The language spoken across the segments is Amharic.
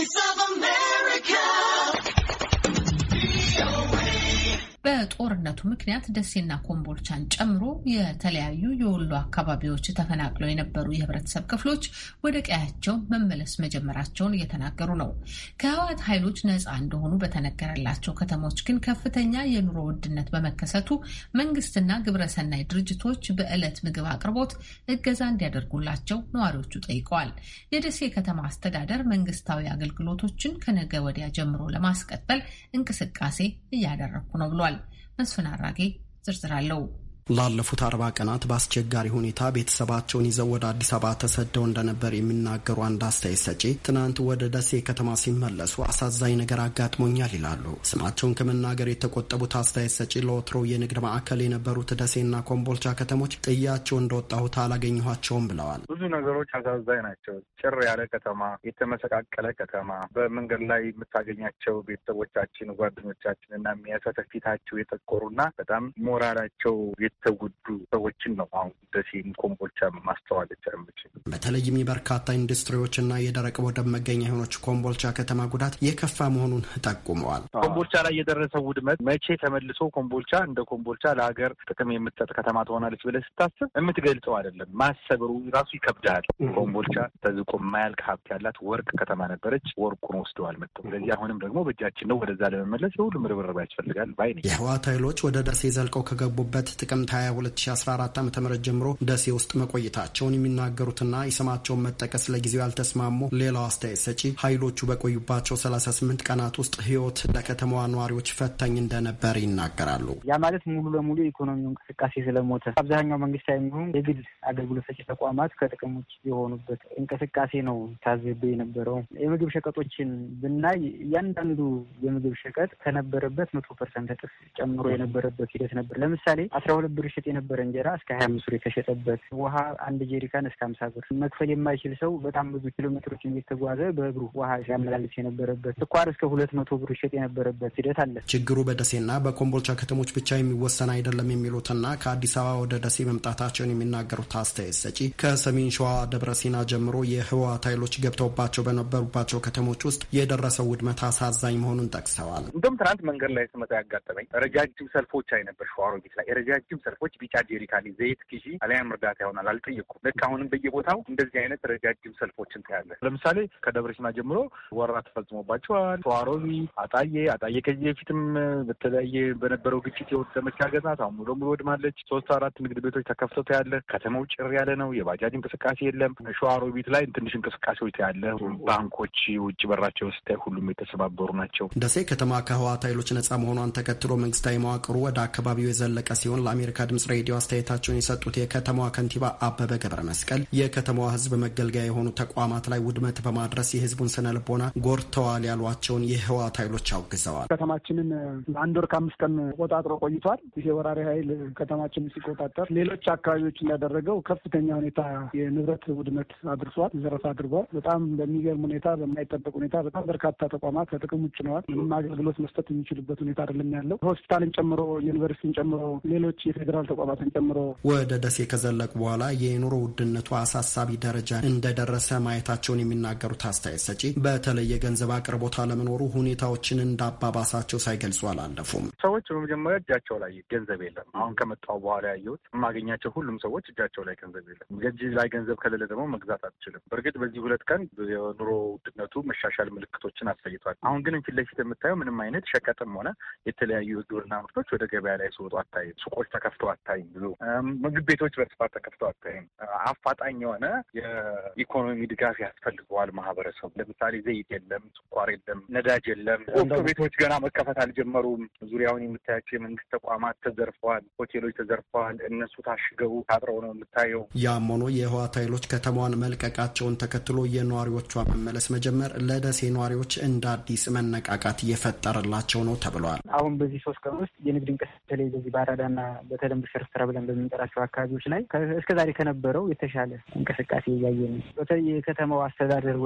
Voice of በጦርነቱ ምክንያት ደሴና ኮምቦልቻን ጨምሮ የተለያዩ የወሎ አካባቢዎች ተፈናቅለው የነበሩ የህብረተሰብ ክፍሎች ወደ ቀያቸው መመለስ መጀመራቸውን እየተናገሩ ነው። ከህወሓት ኃይሎች ነፃ እንደሆኑ በተነገረላቸው ከተሞች ግን ከፍተኛ የኑሮ ውድነት በመከሰቱ መንግስትና ግብረሰናይ ድርጅቶች በዕለት ምግብ አቅርቦት እገዛ እንዲያደርጉላቸው ነዋሪዎቹ ጠይቀዋል። የደሴ ከተማ አስተዳደር መንግስታዊ አገልግሎቶችን ከነገ ወዲያ ጀምሮ ለማስቀጠል እንቅስቃሴ እያደረግኩ ነው ብሏል። መስፍን አራጌ ዝርዝር አለው። ላለፉት አርባ ቀናት በአስቸጋሪ ሁኔታ ቤተሰባቸውን ይዘው ወደ አዲስ አበባ ተሰደው እንደነበር የሚናገሩ አንድ አስተያየት ሰጪ ትናንት ወደ ደሴ ከተማ ሲመለሱ አሳዛኝ ነገር አጋጥሞኛል ይላሉ። ስማቸውን ከመናገር የተቆጠቡት አስተያየት ሰጪ ለወትሮው የንግድ ማዕከል የነበሩት ደሴና ኮምቦልቻ ከተሞች ጥያቸው እንደወጣሁት አላገኘኋቸውም ብለዋል። ብዙ ነገሮች አሳዛኝ ናቸው። ጭር ያለ ከተማ፣ የተመሰቃቀለ ከተማ፣ በመንገድ ላይ የምታገኛቸው ቤተሰቦቻችን፣ ጓደኞቻችን እና የሚያሰተ ፊታቸው የጠቆሩና በጣም ሞራላቸው የተጎዱ ሰዎችን ነው አሁን ደሴም ኮምቦልቻ ማስተዋል የምችል። በተለይም የበርካታ ኢንዱስትሪዎችና የደረቅ ወደብ መገኛ የሆነች ኮምቦልቻ ከተማ ጉዳት የከፋ መሆኑን ጠቁመዋል። ኮምቦልቻ ላይ የደረሰው ውድመት መቼ ተመልሶ ኮምቦልቻ እንደ ኮምቦልቻ ለሀገር ጥቅም የምትሰጥ ከተማ ትሆናለች ብለህ ስታስብ የምትገልጸው አይደለም። ማሰብሩ ራሱ ይከብዳል። ኮምቦልቻ ተዝቆ የማያልቅ ሀብት ያላት ወርቅ ከተማ ነበረች። ወርቁን ወስደዋል መጥተው። ስለዚህ አሁንም ደግሞ በእጃችን ነው ወደዛ ለመመለስ የሁሉም ርብርብ ያስፈልጋል ባይ ነኝ። የህወሓት ኃይሎች ወደ ደሴ ዘልቀው ከገቡበት ጥቅምት 22 2014 ዓ ም ጀምሮ ደሴ ውስጥ መቆየታቸውን የሚናገሩትና የስማቸውን መጠቀስ ለጊዜው ያልተስማሙ ሌላው አስተያየት ሰጪ ኃይሎቹ በቆዩባቸው 38 ቀናት ውስጥ ህይወት ለከተማዋ ነዋሪዎች ፈታኝ እንደነበር ይናገራሉ። ያ ማለት ሙሉ ለሙሉ የኢኮኖሚው እንቅስቃሴ ስለሞተ አብዛኛው መንግስታዊ የሚሆን የግል አገልግሎት ሰጪ ተቋማት ከጥቅም ውጭ የሆኑበት እንቅስቃሴ ነው ታዝቤ የነበረው። የምግብ ሸቀጦችን ብናይ እያንዳንዱ የምግብ ሸቀጥ ከነበረበት መቶ percent እጥፍ ጨምሮ የነበረበት ሂደት ነበር። ለምሳሌ አስራ ሁለት ብር ይሸጥ የነበረ እንጀራ እስከ ሀያ አምስት ብር የተሸጠበት፣ ውሃ አንድ ጄሪካን እስከ ሀምሳ ብር መክፈል የማይችል ሰው በጣም ብዙ ኪሎ ሜትሮችን እየተጓዘ በእግሩ ውሃ ሲያመላልስ የነበረበት፣ ስኳር እስከ ሁለት መቶ ብር ይሸጥ የነበረበት ሂደት አለ። ችግሩ በደሴና በኮምቦልቻ ከተሞች ብቻ የሚወሰን አይደለም የሚሉትና ከአዲስ አበባ ወደ ደሴ መምጣታቸውን የሚናገሩት አስተያየት ሰጪ ከሰሜን ሸዋ ደብረ ሲና ጀምሮ የህወሓት ኃይሎች ገብተውባቸው በነበሩባቸው ከተሞች ውስጥ የደረሰው ውድመት አሳዛኝ መሆኑን ጠቅሰዋል። እንደውም ትናንት መንገድ ላይ ስመጣ ያጋጠመኝ ረጃጅም ሰልፎች አይነበር ሸዋሮቢት ላይ ረጃጅም ሰልፎች ቢጫ ጄሪካን ዘይት ግዢ አሊያም እርዳታ ይሆናል አልጠየቁም። ልክ አሁንም በየቦታው እንደዚህ አይነት ረጃጅም ሰልፎችን ታያለ። ለምሳሌ ከደብረ ጀምሮ ወረራ ተፈጽሞባቸዋል። ሸዋሮቢ፣ አጣዬ አጣዬ ከዚህ በፊትም በተለያየ በነበረው ግጭት የወደመች ሀገር አሁን ሙሉ ሙሉ ወድማለች። ሶስት አራት ንግድ ቤቶች ተከፍተው ታያለ። ከተማው ጭር ያለ ነው። የባጃጅ እንቅስቃሴ የለም። ሸዋሮቢት ላይ ትንሽ እንቅስቃሴዎች ታያለ። ባንኮች ውጭ በራቸው ስታይ ሁሉም የተሰባበሩ ናቸው። ደሴ ከተማ ከህወሓት ኃይሎች ነጻ መሆኗን ተከትሎ መንግስታዊ መዋቅሩ ወደ አካባቢው የዘለቀ ሲሆን ለአሜሪካ ድምጽ ሬዲዮ አስተያየታቸውን የሰጡት የከተማዋ ከንቲባ አበበ ገብረ መስቀል የከተማዋ ህዝብ መገልገያ የሆኑ ተቋማት ላይ ውድመት በማድረስ የህዝቡን ስነ ልቦና ጎድተዋል ያሏቸውን የህወሓት ኃይሎች አውግዘዋል። ከተማችንን አንድ ወር ከአምስት ቀን ቆጣጥሮ ቆይቷል። ይሄ ወራሪ ኃይል ከተማችንን ሲቆጣጠር ሌሎች አካባቢዎች እንዳደረገው ከፍተኛ ሁኔታ የንብረት ውድመት አድርሷል፣ ዘረፋ አድርጓል። በጣም በሚገርም ሁኔታ በማይጠበቅ ሁኔታ በጣም በርካታ ተቋማት ከጥቅም ውጭ ነዋል። ምንም አገልግሎት መስጠት የሚችሉበት ሁኔታ አይደለም ያለው ሆስፒታልን ጨምሮ ዩኒቨርሲቲን ጨምሮ ሌሎች የፌዴራል ተቋማትን ጨምሮ ወደ ደሴ ከዘለቁ በኋላ የኑሮ ውድነቱ አሳሳቢ ደረጃ እንደደረሰ ማየታቸውን የሚናገሩት አስተያየት ሰጪ በተለይ የገንዘብ አቅርቦት አለመኖሩ ሁኔታዎችን እንዳባባሳቸው ሳይገልጹ አላለፉም። ሰዎች በመጀመሪያ እጃቸው ላይ ገንዘብ የለም። አሁን ከመጣው በኋላ ያየሁት የማገኛቸው ሁሉም ሰዎች እጃቸው ላይ ገንዘብ የለም። እጅ ላይ ገንዘብ ከሌለ ደግሞ መግዛት አትችልም። በእርግጥ በዚህ ሁለት ቀን የኑሮ ውድነቱ መሻሻል ምልክቶችን አሳይቷል። አሁን ግን ፊት ለፊት የምታየው ምንም አይነት ሸቀጥም ሆነ የተለያዩ የግብርና ምርቶች ወደ ገበያ ላይ ሲወጡ አታይም። ሱቆች ተከፍተው አታይም። ብዙ ምግብ ቤቶች በስፋት ተከፍተው አታይም። አፋጣኝ የሆነ የኢኮኖሚ ድጋፍ ያስፈልገዋል ማህበረሰቡ። ለምሳሌ ዘይት የለም፣ ስኳር የለም፣ ነዳጅ የለም። ወፍጮ ቤቶች ገና መከፈት አልጀመሩም። ዙሪያውን የምታያቸው የመንግስት ተቋማት ተዘርፈዋል፣ ሆቴሎች ተዘርፈዋል። እነሱ ታሽገው ታጥረው ነው የምታየው። ያም ሆኖ የህወሓት ኃይሎች ከተማዋን መልቀቃቸውን ተከትሎ የነዋሪዎቿ መመለስ መጀመር ለደሴ ነዋሪዎች እንደ አዲስ መነቃቃት እየፈጠረላቸው ነው ተብሏል። አሁን በዚህ ሶስት ቀን ውስጥ የንግድ እንቅስቃሴ በተለይ በዚህ በአራዳና በተለምዶ ሸርስተራ ብለን በምንጠራቸው አካባቢዎች ላይ እስከዛሬ ከነበረው የተሻለ እንቅስቃሴ እያየን በተለይ የከተማው አስተዳደር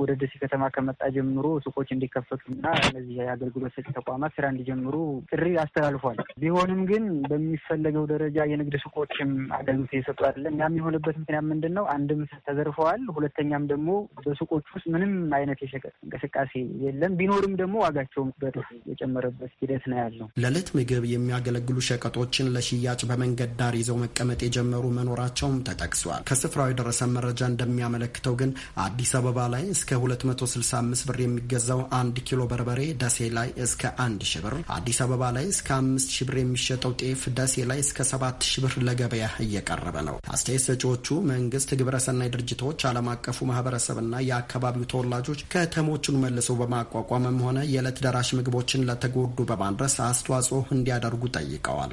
ወደ ደሴ ከተማ ከመጣ ጀምሮ ሱቆች እንዲከፈቱና እነዚህ የአገልግሎት ሰጪ ተቋማት ስራ እንዲጀምሩ ጥሪ አስተላልፏል። ቢሆንም ግን በሚፈለገው ደረጃ የንግድ ሱቆችም አገልግሎት እየሰጡ አይደለም። ያም የሆነበት ምክንያት ምንድን ነው? አንድም ተዘርፈዋል፣ ሁለተኛም ደግሞ በሱቆች ውስጥ ምንም አይነት የሸቀጥ እንቅስቃሴ የለም። ቢኖርም ደግሞ ዋጋቸውም በእጥፍ የጨመረበት ሂደት ነው ያለው። ለዕለት ምግብ የሚያገለግሉ ሸቀጦችን ለሽያጭ በመንገድ ዳር ይዘው መቀመጥ የጀመሩ መኖራቸውም ተጠቅሷል። ከስፍራው የደረሰ መረጃ እንደሚያመለክተው ግን አዲስ አበባ ላይ እስከ 265 ብር የሚገዛው አንድ ኪሎ በርበሬ ደሴ ላይ እስከ አንድ ሺ ብር፣ አዲስ አበባ ላይ እስከ አምስት ሺ ብር የሚሸጠው ጤፍ ደሴ ላይ እስከ ሰባት ሺ ብር ለገበያ እየቀረበ ነው። አስተያየት ሰጪዎቹ መንግስት፣ ግብረሰናይ ድርጅቶች፣ ዓለም አቀፉ ማህበረሰብና የአካባቢው ተወላጆች ከተሞቹን መልሰው በማቋቋምም ሆነ የዕለት ደራሽ ምግቦችን ለተጎዱ በማድረስ አስተዋጽኦ እንዲያደርጉ ጠይቀዋል።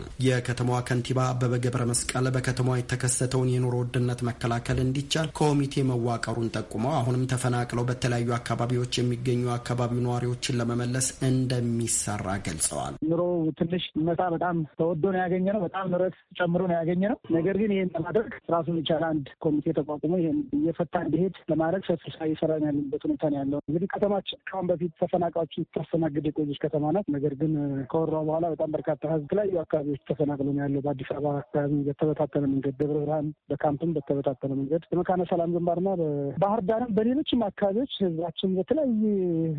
የከተማዋ ከንቲባ አበበ ገብረ መስቀል በከተማዋ የተከሰተውን የኑሮ ውድነት መከላከል እንዲቻል ኮሚቴ መዋቀሩን ጠቁመው አሁንም ተፈናቅለው በተለያዩ አካባቢዎች የሚገኙ አካባቢው ነዋሪዎችን ለመመለስ እንደሚሰራ ገልጸዋል። ኑሮ ትንሽ መጣ በጣም ተወዶ ነው ያገኘ ነው። በጣም ንረት ጨምሮ ነው ያገኘ ነው። ነገር ግን ይህን ለማድረግ ራሱን የቻለ አንድ ኮሚቴ ተቋቁሞ ይህን እየፈታ እንዲሄድ ለማድረግ ሰፊ ስራ እየሰራን ያለንበት ሁኔታ ነው ያለው። እንግዲህ ከተማችን ከአሁን በፊት ተፈናቃዮችን ታስተናግድ የቆየች ከተማ ናት። ነገር ግን ከወራ በኋላ በጣም በርካታ ህዝብ የተለያዩ አካባቢዎች ተፈናቅሎ ነው ያለው። በአዲስ አበባ አካባቢ በተበታተነ መንገድ፣ ደብረ ብርሃን በካምፕም በተበታተነ መንገድ፣ በመካነ ሰላም ግንባርና በባህር ዳርም በሌሎችም አካባቢዎች ህዝባችን በተለያየ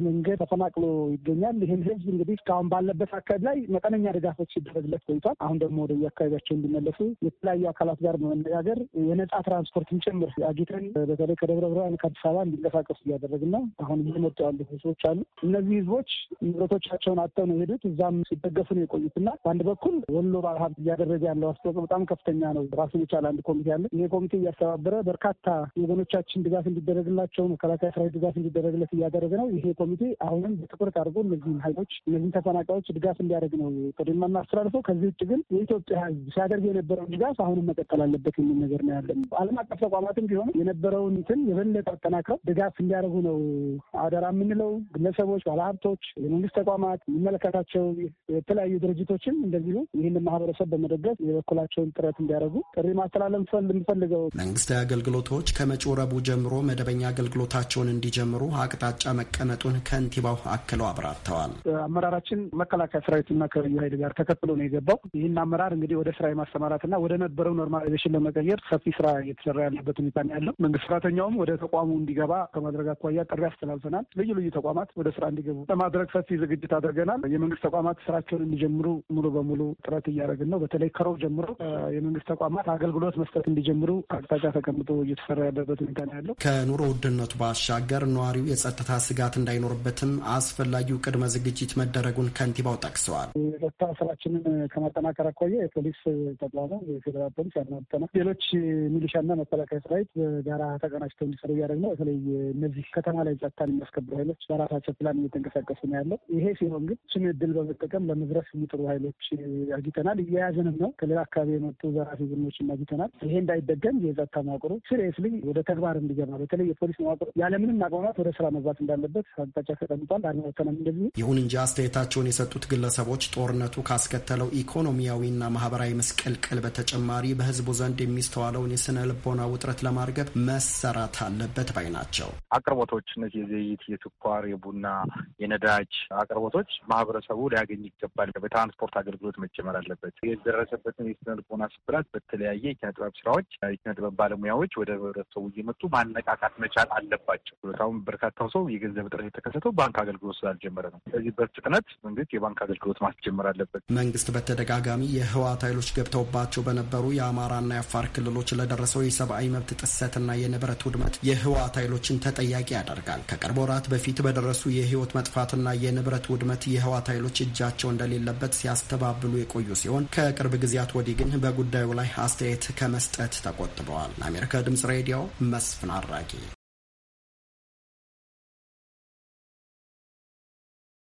መንገድ ተፈናቅሎ ይገኛል። ይህን ህዝብ እንግዲህ እስካሁን ባለበት አካባቢ ላይ መጠነኛ ድጋፎች ሲደረግለት ቆይቷል። አሁን ደግሞ ወደ የአካባቢያቸው እንዲመለሱ የተለያዩ አካላት ጋር በመነጋገር የነጻ ትራንስፖርትን ጭምር አጊተን በተለይ ከደብረ ብርሃን ከአዲስ አበባ እንዲንቀሳቀሱ እያደረግን ነው። አሁን እየመጡ ያሉ ህዝቦች አሉ። እነዚህ ህዝቦች ንብረቶቻቸውን አጥተው ነው የሄዱት። እዛም ሲደገፉ ነው የቆዩት እና በአንድ በኩል ወሎ ባለሀብት እያደረገ ያለው አስተዋጽኦ በጣም ከፍተኛ ነው። ራሱን የቻለ አንድ ኮሚቴ አለ። ይሄ ኮሚቴ እያስተባበረ በርካታ ወገኖቻችን ድጋፍ እንዲደረግላቸው፣ መከላከያ ሰራዊት ድጋፍ እንዲደረግለት እያደረገ ነው። ይሄ ኮሚቴ አሁንም በትኩረት አድርጎ እነዚህን ኃይሎች እነዚህን ተፈናቃዮች ድጋፍ እንዲያደርግ ነው ጥሪ የማስተላልፈው። ከዚህ ውጭ ግን የኢትዮጵያ ህዝብ ሲያደርግ የነበረውን ድጋፍ አሁንም መቀጠል አለበት የሚል ነገር ነው ያለን። ዓለም አቀፍ ተቋማትም ቢሆን የነበረውን እንትን የበለጠ አጠናክረው ድጋፍ እንዲያደርጉ ነው አደራ የምንለው። ግለሰቦች፣ ባለሀብቶች፣ የመንግስት ተቋማት፣ የሚመለከታቸው የተለያዩ ድርጅቶችም እንደዚሁ ይህንን ማህበረሰብ በመደገፍ የበኩላቸውን ጥረት እንዲያደርጉ ጥሪ ማስተላለፍ የምፈልገው መንግስታዊ አገልግሎቶች ከመጪው ረቡዕ ጀምሮ መደበኛ አገልግሎታቸውን እንዲጀምሩ አቅጣጫ መቀመጡን ከንቲባው አክለው አብራርተዋል። አመራራችን መከላከያ ሰራዊትና ከልዩ ኃይል ጋር ተከትሎ ነው የገባው። ይህን አመራር እንግዲህ ወደ ስራ የማሰማራትና ወደ ነበረው normalization ለመቀየር ሰፊ ስራ እየተሰራ ያለበት ሁኔታ ነው ያለው። መንግስት ሰራተኛውም ወደ ተቋሙ እንዲገባ ከማድረግ አኳያ ጥሪ አስተላልፈናል። ልዩ ልዩ ተቋማት ወደ ስራ እንዲገቡ ለማድረግ ሰፊ ዝግጅት አድርገናል። የመንግስት ተቋማት ስራቸውን እንዲጀምሩ ሙሉ በሙሉ ጥረት እያደረግን ነው። በተለይ ከሮብ ጀምሮ የመንግስት ተቋማት አገልግሎት መስጠት እንዲጀምሩ አቅጣጫ ተቀምጦ እየተሰራ ያለበት ሁኔታ ነው ያለው። ከኑሮ ውድነቱ ባሻገር ነዋሪው የጸጥታ ስጋት እንዳይኖርበትም አስፈላጊው ቅድመ ዝግጅት መደረጉን ከንቲባው ጠቅሰዋል። የጸጥታ ስራችንን ከማጠናከር አኳያ የፖሊስ ተቋሙ የፌዴራል ፖሊስ ያናጠና ሌሎች ሚሊሻና መከላከያ ሰራዊት በጋራ ተቀናጅተው እንዲሰሩ እያደረግ ነው። በተለይ እነዚህ ከተማ ላይ ጸጥታን የሚያስከብሩ ኃይሎች በራሳቸው ፕላን እየተንቀሳቀሱ ነው ያለው። ይሄ ሲሆን ግን ችን እድል በመጠቀም ለመድረስ የሚጥሩ ኃይሎች አግኝተናል። እየያዝንም ነው። ከሌላ አካባቢ የመጡ ዘራፊ ቡድኖችን አግኝተናል። ይሄ እንዳይደገም የጸጥታ መዋቅሩ seriously ወደ ተግባር እንዲገባ በተለይ የፖሊስ መዋቅሩ ያለምንም ማቅማማት ወደ ስራ መግባት እንዳለበት አቅጣጫ ተቀምጧል። አድማ ብተናም እንደዚሁ። ይሁን እንጂ አስተያየታቸውን የሰጡት ግለሰቦች ጦርነቱ ካስከተለው ኢኮኖሚያዊና ማህበራዊ መስቀልቅል በተጨማሪ በህዝቡ ዘንድ የሚስተዋለውን የስነ ልቦና ውጥረት ለማርገብ መሰራት አለበት ባይ ናቸው። አቅርቦቶች እነዚህ የዘይት፣ የስኳር፣ የቡና፣ የነዳጅ አቅርቦቶች ማህበረሰቡ ሊያገኝ ይገባል። በትራንስፖርት አገልግሎት መጀመር አለበት። የደረሰበትን የስነ ስብራት በተለያየ የኪነ ጥበብ ስራዎች የኪነ ጥበብ ባለሙያዎች ወደ ህብረተሰቡ እየመጡ ማነቃቃት መቻል አለባቸው። ሁለታሁን በርካታው ሰው የገንዘብ እጥረት የተከሰተው ባንክ አገልግሎት ስላልጀመረ ነው። ስለዚህ በፍጥነት መንግስት የባንክ አገልግሎት ማስጀመር አለበት። መንግስት በተደጋጋሚ የህወሓት ኃይሎች ገብተውባቸው በነበሩ የአማራና የአፋር ክልሎች ለደረሰው የሰብአዊ መብት ጥሰትና የንብረት ውድመት የህወሓት ኃይሎችን ተጠያቂ ያደርጋል። ከቅርብ ወራት በፊት በደረሱ የህይወት መጥፋትና የንብረት ውድመት የህወሓት ኃይሎች እጃቸው እንደሌለበት ሲያስተባብሉ የቆዩ ሲሆን ከቅርብ ጊዜያት ወዲህ ግን በጉዳዩ ላይ አስተያየት ከመስጠት ተቆጥበዋል። ለአሜሪካ ድምጽ ሬዲዮ መስፍን አራጌ